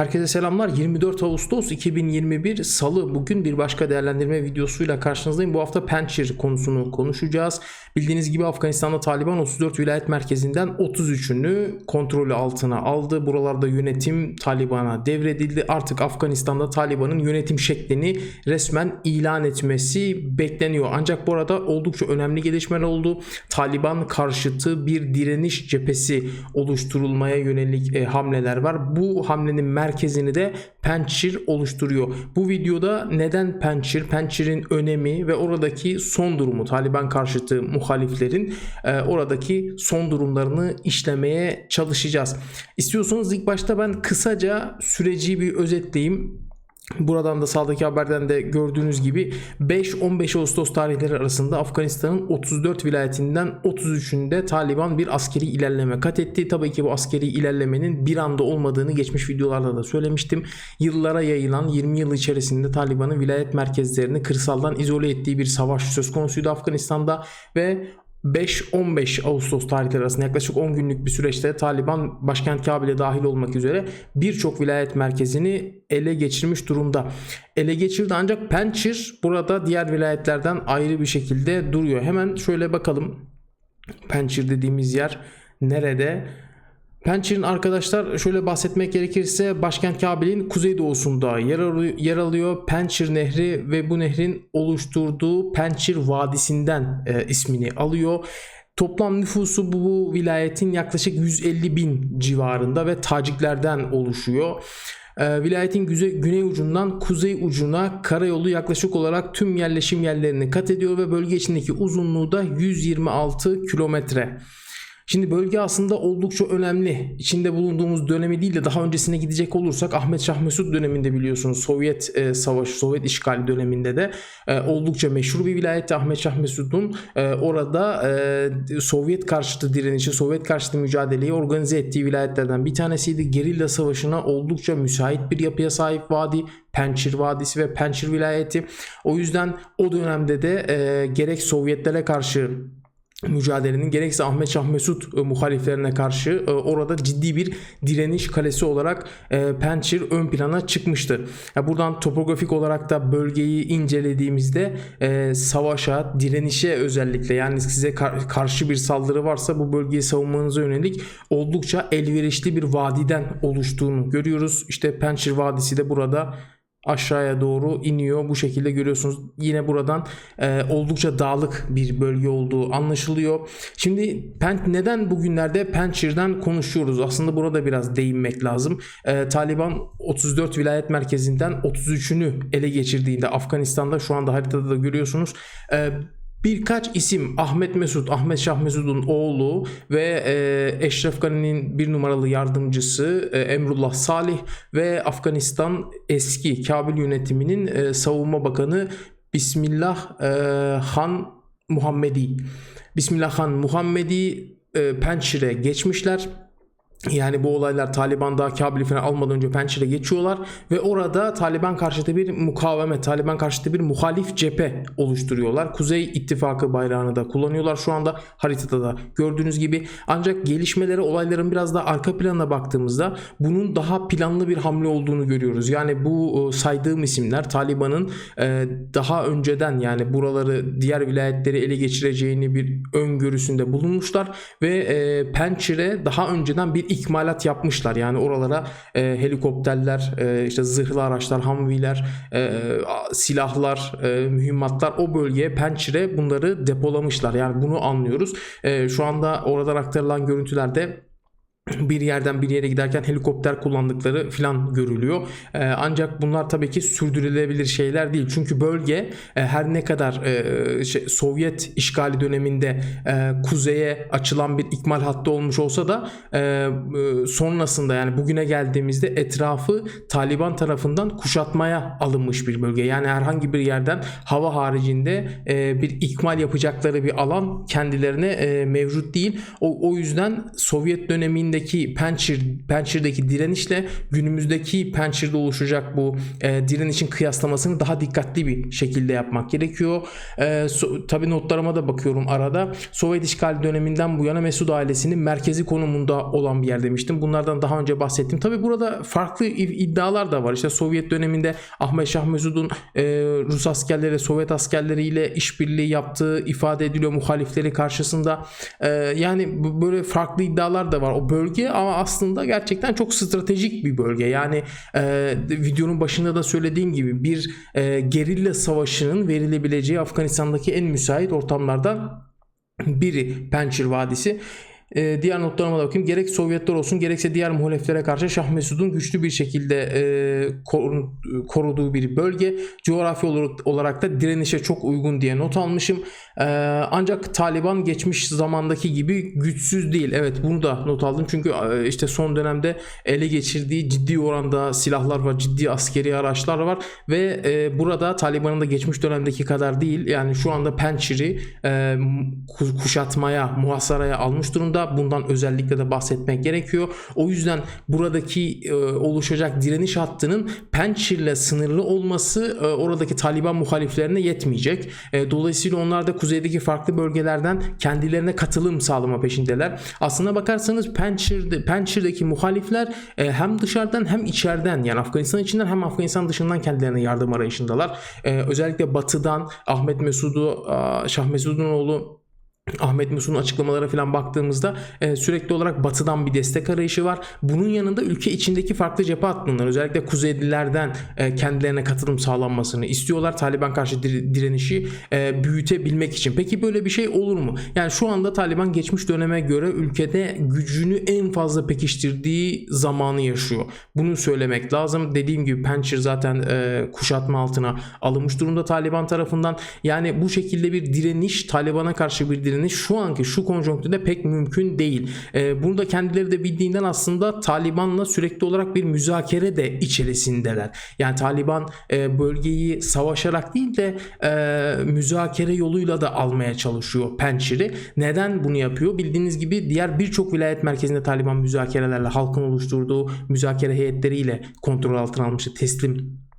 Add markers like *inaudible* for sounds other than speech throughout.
Herkese selamlar. 24 Ağustos 2021 Salı bugün bir başka değerlendirme videosuyla karşınızdayım. Bu hafta Pençir konusunu konuşacağız. Bildiğiniz gibi Afganistan'da Taliban 34 vilayet merkezinden 33'ünü kontrolü altına aldı. Buralarda yönetim Taliban'a devredildi. Artık Afganistan'da Taliban'ın yönetim şeklini resmen ilan etmesi bekleniyor. Ancak bu arada oldukça önemli gelişmeler oldu. Taliban karşıtı bir direniş cephesi oluşturulmaya yönelik e, hamleler var. Bu hamlenin merkezini de Pençir oluşturuyor. Bu videoda neden Pençir, Pençir'in önemi ve oradaki son durumu Taliban karşıtı muhaliflerin e, oradaki son durumlarını işlemeye çalışacağız. İstiyorsanız ilk başta ben kısaca süreci bir özetleyeyim. Buradan da sağdaki haberden de gördüğünüz gibi 5-15 Ağustos tarihleri arasında Afganistan'ın 34 vilayetinden 33'ünde Taliban bir askeri ilerleme kat etti. Tabii ki bu askeri ilerlemenin bir anda olmadığını geçmiş videolarda da söylemiştim. Yıllara yayılan 20 yıl içerisinde Taliban'ın vilayet merkezlerini kırsaldan izole ettiği bir savaş söz konusuydu Afganistan'da ve 5-15 Ağustos tarihleri arasında yaklaşık 10 günlük bir süreçte Taliban başkent Kabil'e dahil olmak üzere birçok vilayet merkezini ele geçirmiş durumda. Ele geçirdi ancak Pençir burada diğer vilayetlerden ayrı bir şekilde duruyor. Hemen şöyle bakalım. Pençir dediğimiz yer nerede? Pençir'in arkadaşlar şöyle bahsetmek gerekirse başkent Kabil'in kuzeydoğusunda yer, alıyor. Pençir Nehri ve bu nehrin oluşturduğu Pençir Vadisi'nden e, ismini alıyor. Toplam nüfusu bu, bu vilayetin yaklaşık 150 bin civarında ve Taciklerden oluşuyor. E, vilayetin güze, güney ucundan kuzey ucuna karayolu yaklaşık olarak tüm yerleşim yerlerini kat ediyor ve bölge içindeki uzunluğu da 126 kilometre. Şimdi bölge aslında oldukça önemli. İçinde bulunduğumuz dönemi değil de daha öncesine gidecek olursak Ahmet Şah Mesut döneminde biliyorsunuz Sovyet e, savaşı, Sovyet işgali döneminde de e, oldukça meşhur bir vilayetti Ahmet Şah Mesut'un e, orada e, Sovyet karşıtı direnişi, Sovyet karşıtı mücadeleyi organize ettiği vilayetlerden bir tanesiydi. Gerilla savaşına oldukça müsait bir yapıya sahip vadi. Pençir Vadisi ve Pençir vilayeti. O yüzden o dönemde de e, gerek Sovyetlere karşı mücadelenin gerekse Ahmet Şah Mesut e, muhaliflerine karşı e, orada ciddi bir direniş kalesi olarak e, Pençir ön plana çıkmıştı. Ya buradan topografik olarak da bölgeyi incelediğimizde e, savaşa, direnişe özellikle yani size kar- karşı bir saldırı varsa bu bölgeyi savunmanıza yönelik oldukça elverişli bir vadiden oluştuğunu görüyoruz. İşte Pençir Vadisi de burada aşağıya doğru iniyor. Bu şekilde görüyorsunuz. Yine buradan e, oldukça dağlık bir bölge olduğu anlaşılıyor. Şimdi Pent neden bugünlerde Pençir'den konuşuyoruz? Aslında burada biraz değinmek lazım. E, Taliban 34 vilayet merkezinden 33'ünü ele geçirdiğinde Afganistan'da şu anda haritada da görüyorsunuz. E, Birkaç isim Ahmet Mesut, Ahmet Şah Mesut'un oğlu ve e, Eşref Gani'nin bir numaralı yardımcısı e, Emrullah Salih ve Afganistan eski Kabil yönetiminin e, savunma bakanı Bismillah e, Han Muhammedi. Bismillah Han Muhammedi e, Pençire geçmişler. Yani bu olaylar Taliban daha Kabil'i falan almadan önce Pençire geçiyorlar ve orada Taliban karşıtı bir mukavemet, Taliban karşıtı bir muhalif cephe oluşturuyorlar. Kuzey İttifakı bayrağını da kullanıyorlar şu anda haritada da gördüğünüz gibi. Ancak gelişmelere, olayların biraz da arka planına baktığımızda bunun daha planlı bir hamle olduğunu görüyoruz. Yani bu e, saydığım isimler Taliban'ın e, daha önceden yani buraları diğer vilayetleri ele geçireceğini bir öngörüsünde bulunmuşlar ve e, Pençire daha önceden bir ikmalat yapmışlar. Yani oralara e, helikopterler, e, işte zırhlı araçlar, hamviler, e, silahlar, e, mühimmatlar o bölgeye Pençire bunları depolamışlar. Yani bunu anlıyoruz. E, şu anda oradan aktarılan görüntülerde *clears throat* bir yerden bir yere giderken helikopter kullandıkları filan görülüyor. Ee, ancak bunlar tabii ki sürdürülebilir şeyler değil. Çünkü bölge e, her ne kadar e, şey, Sovyet işgali döneminde e, kuzeye açılan bir ikmal hattı olmuş olsa da sonrasında yani bugüne geldiğimizde etrafı Taliban tarafından kuşatmaya alınmış bir bölge. Yani herhangi bir yerden hava haricinde bir ikmal yapacakları bir alan kendilerine mevcut değil. O yüzden Sovyet döneminde geçmişteki Pençir Pençir'deki direnişle günümüzdeki Pençir'de oluşacak bu e, direnişin kıyaslamasını daha dikkatli bir şekilde yapmak gerekiyor. E, so, tabii notlarıma da bakıyorum arada. Sovyet işgali döneminden bu yana Mesud ailesinin merkezi konumunda olan bir yer demiştim. Bunlardan daha önce bahsettim. Tabii burada farklı iddialar da var. İşte Sovyet döneminde Ahmet Şah Mesud'un e, Rus askerleri, Sovyet askerleriyle işbirliği yaptığı ifade ediliyor muhalifleri karşısında. E, yani böyle farklı iddialar da var. O bölge ama aslında gerçekten çok stratejik bir bölge. Yani e, videonun başında da söylediğim gibi bir e, gerilla savaşının verilebileceği Afganistan'daki en müsait ortamlardan biri Pençir Vadisi. E, diğer notlarıma da bakayım. Gerek Sovyetler olsun gerekse diğer muhaliflere karşı Şah Mesud'un güçlü bir şekilde e, koruduğu bir bölge. Coğrafi olarak da direnişe çok uygun diye not almışım. E, ancak Taliban geçmiş zamandaki gibi güçsüz değil. Evet bunu da not aldım. Çünkü e, işte son dönemde ele geçirdiği ciddi oranda silahlar var. Ciddi askeri araçlar var. Ve e, burada Taliban'ın da geçmiş dönemdeki kadar değil. Yani şu anda Pençir'i e, kuşatmaya, muhasaraya almış durumda. Bundan özellikle de bahsetmek gerekiyor. O yüzden buradaki oluşacak direniş hattının Pençir'le sınırlı olması oradaki Taliban muhaliflerine yetmeyecek. Dolayısıyla onlar da kuzeydeki farklı bölgelerden kendilerine katılım sağlama peşindeler. Aslına bakarsanız Pençir'de, Pençir'deki muhalifler e, hem dışarıdan hem içeriden yani Afganistan içinden hem Afganistan dışından kendilerine yardım arayışındalar. E, özellikle batıdan Ahmet Mesud'u, Şah Mesud'un oğlu Ahmet Musu'nun açıklamalara falan baktığımızda e, sürekli olarak batıdan bir destek arayışı var. Bunun yanında ülke içindeki farklı cephe hattından özellikle Kuzeylilerden e, kendilerine katılım sağlanmasını istiyorlar. Taliban karşı direnişi e, büyütebilmek için. Peki böyle bir şey olur mu? Yani şu anda Taliban geçmiş döneme göre ülkede gücünü en fazla pekiştirdiği zamanı yaşıyor. Bunu söylemek lazım. Dediğim gibi Pençir zaten e, kuşatma altına alınmış durumda Taliban tarafından. Yani bu şekilde bir direniş Taliban'a karşı bir direniş edildiğini şu anki şu konjonktürde pek mümkün değil. E, bunu da kendileri de bildiğinden aslında Taliban'la sürekli olarak bir müzakere de içerisindeler. Yani Taliban e, bölgeyi savaşarak değil de e, müzakere yoluyla da almaya çalışıyor Pençir'i. Neden bunu yapıyor? Bildiğiniz gibi diğer birçok vilayet merkezinde Taliban müzakerelerle halkın oluşturduğu müzakere heyetleriyle kontrol altına almıştı. Teslim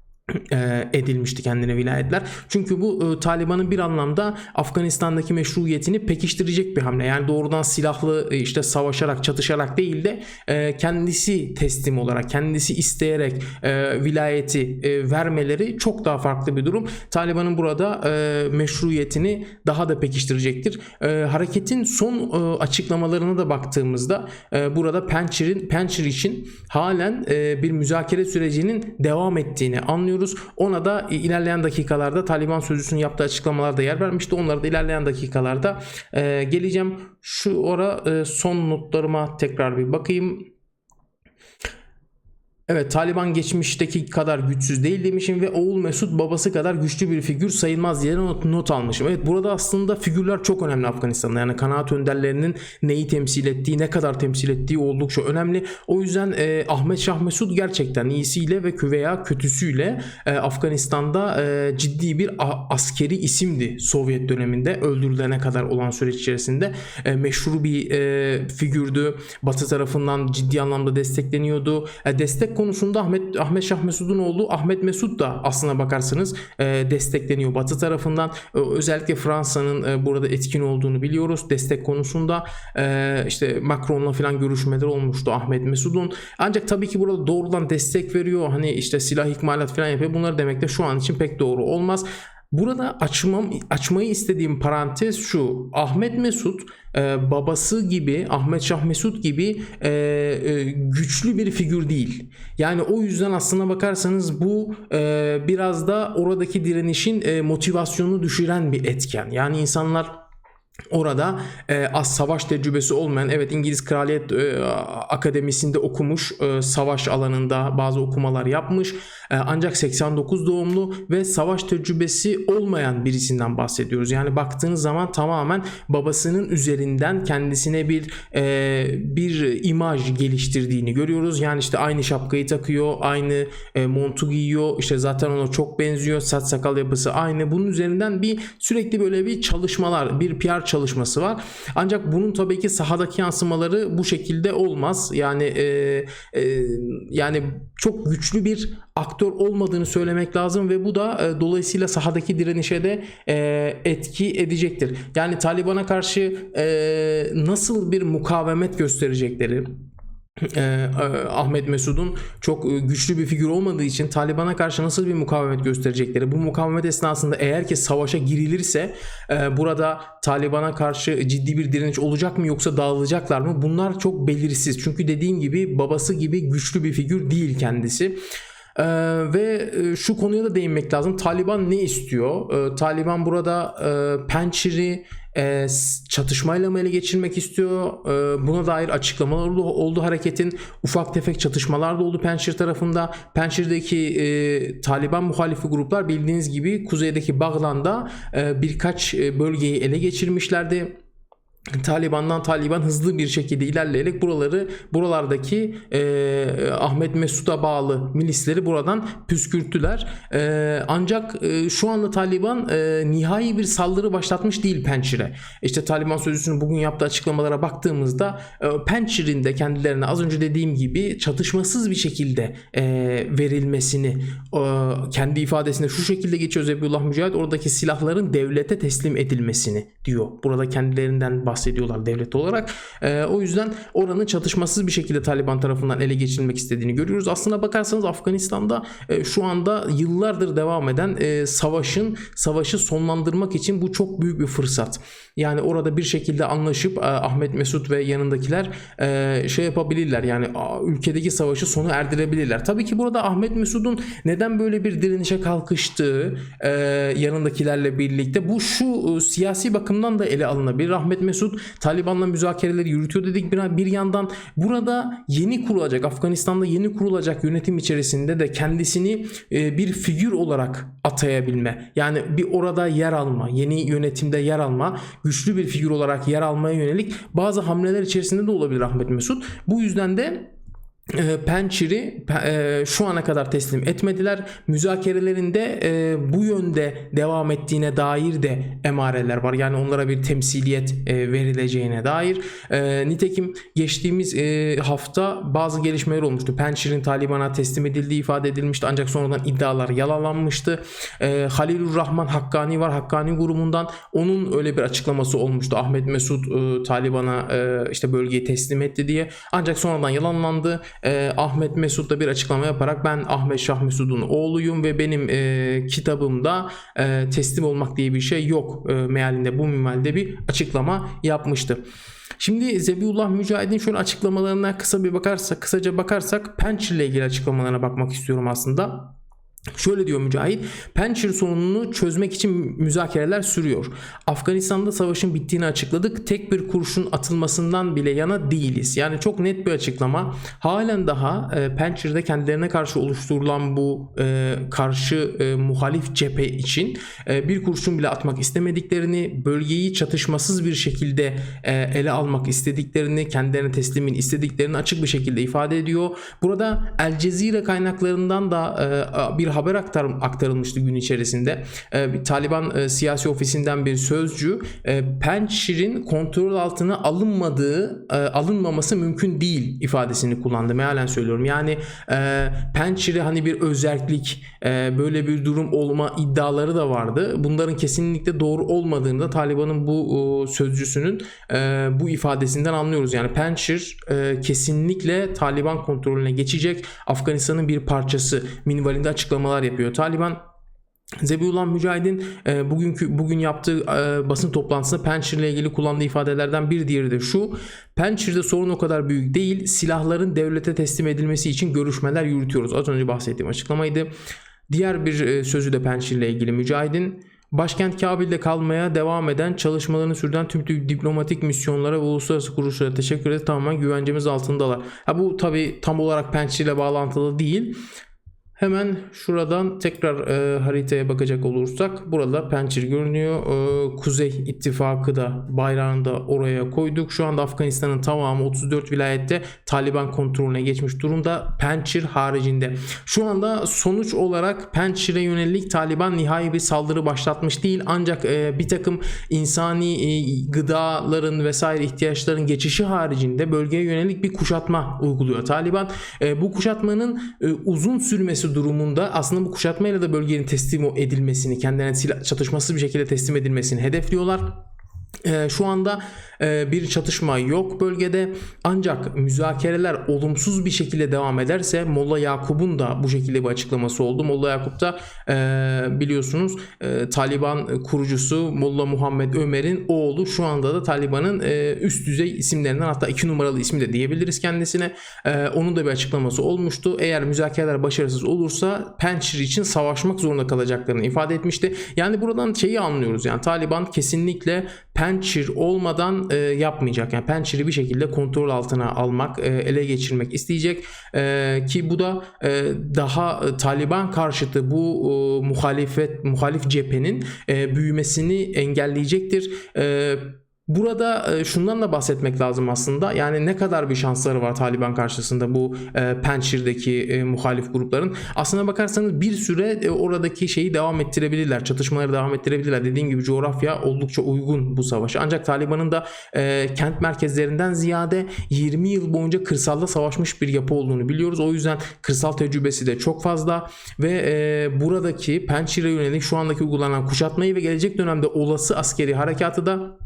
edilmişti kendine vilayetler. Çünkü bu e, Taliban'ın bir anlamda Afganistan'daki meşruiyetini pekiştirecek bir hamle. Yani doğrudan silahlı e, işte savaşarak, çatışarak değil de e, kendisi teslim olarak, kendisi isteyerek e, vilayeti e, vermeleri çok daha farklı bir durum. Taliban'ın burada e, meşruiyetini daha da pekiştirecektir. E, hareketin son e, açıklamalarına da baktığımızda e, burada Pençir'in Pençir için halen e, bir müzakere sürecinin devam ettiğini anlıyoruz görüyoruz. Ona da ilerleyen dakikalarda Taliban sözcüsünün yaptığı açıklamalarda yer vermişti. Onları da ilerleyen dakikalarda e, geleceğim. Şu ara e, son notlarıma tekrar bir bakayım. Evet Taliban geçmişteki kadar güçsüz değil demişim ve oğul Mesut babası kadar güçlü bir figür sayılmaz diye not, not almışım. Evet burada aslında figürler çok önemli Afganistan'da. Yani kanaat önderlerinin neyi temsil ettiği, ne kadar temsil ettiği oldukça önemli. O yüzden e, Ahmet Şah Mesut gerçekten iyisiyle ve veya kötüsüyle e, Afganistan'da e, ciddi bir askeri isimdi Sovyet döneminde öldürülene kadar olan süreç içerisinde. E, meşhur bir e, figürdü. Batı tarafından ciddi anlamda destekleniyordu. E, destek konusunda Ahmet Ahmet Şah Mesud'un oğlu Ahmet Mesud da aslına bakarsanız e, destekleniyor Batı tarafından. E, özellikle Fransa'nın e, burada etkin olduğunu biliyoruz. Destek konusunda e, işte Macron'la falan görüşmeler olmuştu Ahmet Mesud'un. Ancak tabii ki burada doğrudan destek veriyor. Hani işte silah ikmalat falan yapıyor. Bunları demek de şu an için pek doğru olmaz. Burada açmam açmayı istediğim parantez şu. Ahmet Mesut e, babası gibi Ahmet Şah Mesut gibi e, e, güçlü bir figür değil. Yani o yüzden aslına bakarsanız bu e, biraz da oradaki direnişin e, motivasyonunu düşüren bir etken. Yani insanlar Orada e, az savaş tecrübesi olmayan evet İngiliz Kraliyet e, Akademisi'nde okumuş e, savaş alanında bazı okumalar yapmış E, ancak 89 doğumlu ve savaş tecrübesi olmayan birisinden bahsediyoruz. Yani baktığınız zaman tamamen babasının üzerinden kendisine bir e, bir imaj geliştirdiğini görüyoruz. Yani işte aynı şapkayı takıyor, aynı e, montu giyiyor. İşte zaten ona çok benziyor. Saç sakal yapısı aynı. Bunun üzerinden bir sürekli böyle bir çalışmalar, bir PR çalışması var. Ancak bunun tabii ki sahadaki yansımaları bu şekilde olmaz. Yani e, e, yani çok güçlü bir aktör olmadığını söylemek lazım ve bu da e, dolayısıyla sahadaki direnişe de e, etki edecektir. Yani Taliban'a karşı e, nasıl bir mukavemet gösterecekleri e, Ahmet Mesud'un çok e, güçlü bir figür olmadığı için Taliban'a karşı nasıl bir mukavemet gösterecekleri bu mukavemet esnasında eğer ki savaşa girilirse e, burada Taliban'a karşı ciddi bir direniş olacak mı yoksa dağılacaklar mı bunlar çok belirsiz çünkü dediğim gibi babası gibi güçlü bir figür değil kendisi. Ee, ve e, şu konuya da değinmek lazım. Taliban ne istiyor? Ee, Taliban burada e, Pençir'i e, çatışmayla mı ele geçirmek istiyor? E, buna dair açıklamalar oldu, oldu hareketin. Ufak tefek çatışmalar da oldu Pençir tarafında. Pençir'deki e, Taliban muhalifi gruplar bildiğiniz gibi kuzeydeki Bağlan'da e, birkaç e, bölgeyi ele geçirmişlerdi. Taliban'dan Taliban hızlı bir şekilde ilerleyerek buraları buralardaki e, Ahmet Mesud'a bağlı milisleri buradan püskürttüler. E, ancak e, şu anda Taliban e, nihai bir saldırı başlatmış değil Pençir'e. İşte Taliban sözcüsünün bugün yaptığı açıklamalara baktığımızda e, Pençir'in de kendilerine az önce dediğim gibi çatışmasız bir şekilde e, verilmesini e, kendi ifadesinde şu şekilde geçiyor Zebullah Mücahit oradaki silahların devlete teslim edilmesini diyor. Burada kendilerinden bahsediyorlar devlet olarak. E, o yüzden oranın çatışmasız bir şekilde Taliban tarafından ele geçirilmek istediğini görüyoruz. Aslına bakarsanız Afganistan'da e, şu anda yıllardır devam eden e, savaşın savaşı sonlandırmak için bu çok büyük bir fırsat. Yani orada bir şekilde anlaşıp e, Ahmet Mesut ve yanındakiler e, şey yapabilirler. Yani a, ülkedeki savaşı sonu erdirebilirler. Tabii ki burada Ahmet Mesut'un neden böyle bir direnişe kalkıştığı e, yanındakilerle birlikte bu şu e, siyasi bakımdan da ele alınabilir. Ahmet Mesut Taliban'la müzakereleri yürütüyor dedik bir, bir yandan. Burada yeni kurulacak Afganistan'da yeni kurulacak yönetim içerisinde de kendisini e, bir figür olarak atayabilme. Yani bir orada yer alma, yeni yönetimde yer alma, güçlü bir figür olarak yer almaya yönelik bazı hamleler içerisinde de olabilir Ahmet Mesut. Bu yüzden de Pençir'i e, şu ana kadar teslim etmediler. Müzakerelerinde e, bu yönde devam ettiğine dair de emareler var. Yani onlara bir temsiliyet verileceğine dair. Nitekim geçtiğimiz hafta bazı gelişmeler olmuştu. Pençir'in Taliban'a teslim edildiği ifade edilmişti. Ancak sonradan iddialar yalanlanmıştı. Halilur Rahman Hakkani var. Hakkani grubundan onun öyle bir açıklaması olmuştu. Ahmet Mesut Taliban'a işte bölgeyi teslim etti diye. Ancak sonradan yalanlandı e, Ahmet Mesut da bir açıklama yaparak ben Ahmet Şah Mesud'un oğluyum ve benim e, kitabımda e, teslim olmak diye bir şey yok e, mealinde bu minvalde bir açıklama yapmıştı. Şimdi Zebiullah Mücahid'in şöyle açıklamalarına kısa bir bakarsak, kısaca bakarsak Pençir ile ilgili açıklamalarına bakmak istiyorum aslında. Şöyle diyor Mücahit, Pençir sorununu çözmek için müzakereler sürüyor. Afganistan'da savaşın bittiğini açıkladık. Tek bir kurşun atılmasından bile yana değiliz. Yani çok net bir açıklama. Halen daha e, Pençir'de kendilerine karşı oluşturulan bu e, karşı e, muhalif cephe için e, bir kurşun bile atmak istemediklerini, bölgeyi çatışmasız bir şekilde e, ele almak istediklerini, kendilerine teslimin istediklerini açık bir şekilde ifade ediyor. Burada El Cezire kaynaklarından da e, bir haber aktar, aktarılmıştı gün içerisinde. E, Taliban e, siyasi ofisinden bir sözcü e, Pençir'in kontrol altına alınmadığı, e, alınmaması mümkün değil ifadesini kullandı. Mealen söylüyorum. Yani e, Pençir'e hani bir özellik, e, böyle bir durum olma iddiaları da vardı. Bunların kesinlikle doğru olmadığını da Taliban'ın bu e, sözcüsünün e, bu ifadesinden anlıyoruz. Yani Pençir e, kesinlikle Taliban kontrolüne geçecek. Afganistan'ın bir parçası minvalinde açıklama açıklamalar yapıyor. Taliban Zebiullah Mücahid'in e, bugünkü bugün yaptığı e, basın toplantısında Pençir ile ilgili kullandığı ifadelerden bir diğeri de şu. Pençir'de sorun o kadar büyük değil. Silahların devlete teslim edilmesi için görüşmeler yürütüyoruz. Az önce bahsettiğim açıklamaydı. Diğer bir e, sözü de Pençir ile ilgili Mücahid'in Başkent Kabil'de kalmaya devam eden çalışmalarını sürdüren tüm diplomatik misyonlara ve uluslararası kuruluşlara teşekkür ederiz. Tamamen güvencemiz altındalar. Ha bu tabi tam olarak Pençir ile bağlantılı değil. Hemen şuradan tekrar e, haritaya bakacak olursak burada Pençir görünüyor. E, Kuzey İttifakı da bayrağını da oraya koyduk. Şu anda Afganistan'ın tamamı 34 vilayette Taliban kontrolüne geçmiş durumda. Pençir haricinde. Şu anda sonuç olarak Pençir'e yönelik Taliban nihai bir saldırı başlatmış değil. Ancak e, bir takım insani e, gıdaların vesaire ihtiyaçların geçişi haricinde bölgeye yönelik bir kuşatma uyguluyor Taliban. E, bu kuşatmanın e, uzun sürmesi durumunda aslında bu kuşatmayla da bölgenin teslim edilmesini, kendilerine silah çatışmasız bir şekilde teslim edilmesini hedefliyorlar. Ee, şu anda e, bir çatışma yok bölgede ancak müzakereler olumsuz bir şekilde devam ederse Molla Yakup'un da bu şekilde bir açıklaması oldu. Molla Yakup da e, biliyorsunuz e, Taliban kurucusu Molla Muhammed Ömer'in oğlu şu anda da Taliban'ın e, üst düzey isimlerinden hatta iki numaralı ismi de diyebiliriz kendisine. E, onun da bir açıklaması olmuştu. Eğer müzakereler başarısız olursa Pençir için savaşmak zorunda kalacaklarını ifade etmişti. Yani buradan şeyi anlıyoruz yani Taliban kesinlikle Pençir olmadan e, yapmayacak. Yani Pençir'i bir şekilde kontrol altına almak, e, ele geçirmek isteyecek E, ki bu da e, daha e, Taliban karşıtı bu e, muhalefet muhalif cephenin e, büyümesini engelleyecektir. E, Burada e, şundan da bahsetmek lazım aslında. Yani ne kadar bir şansları var Taliban karşısında bu e, Pençir'deki e, muhalif grupların. Aslına bakarsanız bir süre oradaki şeyi devam ettirebilirler. Çatışmaları devam ettirebilirler. Dediğim gibi coğrafya oldukça uygun bu savaşa. Ancak Taliban'ın da kent merkezlerinden ziyade 20 yıl boyunca kırsalda savaşmış bir yapı olduğunu biliyoruz. O yüzden kırsal tecrübesi de çok fazla ve buradaki Pençir'e yönelik şu andaki uygulanan kuşatmayı ve gelecek dönemde olası askeri harekatı da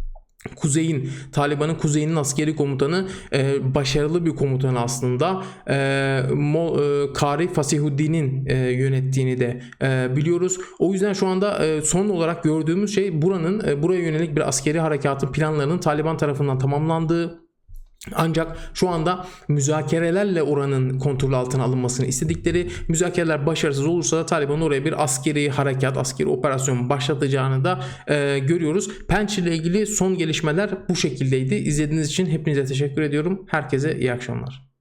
Kuzey'in Taliban'ın kuzeyinin askeri komutanı e, başarılı bir komutan aslında e, Mo, e, Kari Fasihuddin'in e, yönettiğini de e, biliyoruz. O yüzden şu anda e, son olarak gördüğümüz şey buranın e, buraya yönelik bir askeri harekatın planlarının Taliban tarafından tamamlandığı ancak şu anda müzakerelerle oranın kontrol altına alınmasını istedikleri müzakereler başarısız olursa da Taliban oraya bir askeri harekat, askeri operasyon başlatacağını da e, görüyoruz. Penç ile ilgili son gelişmeler bu şekildeydi. İzlediğiniz için hepinize teşekkür ediyorum. Herkese iyi akşamlar.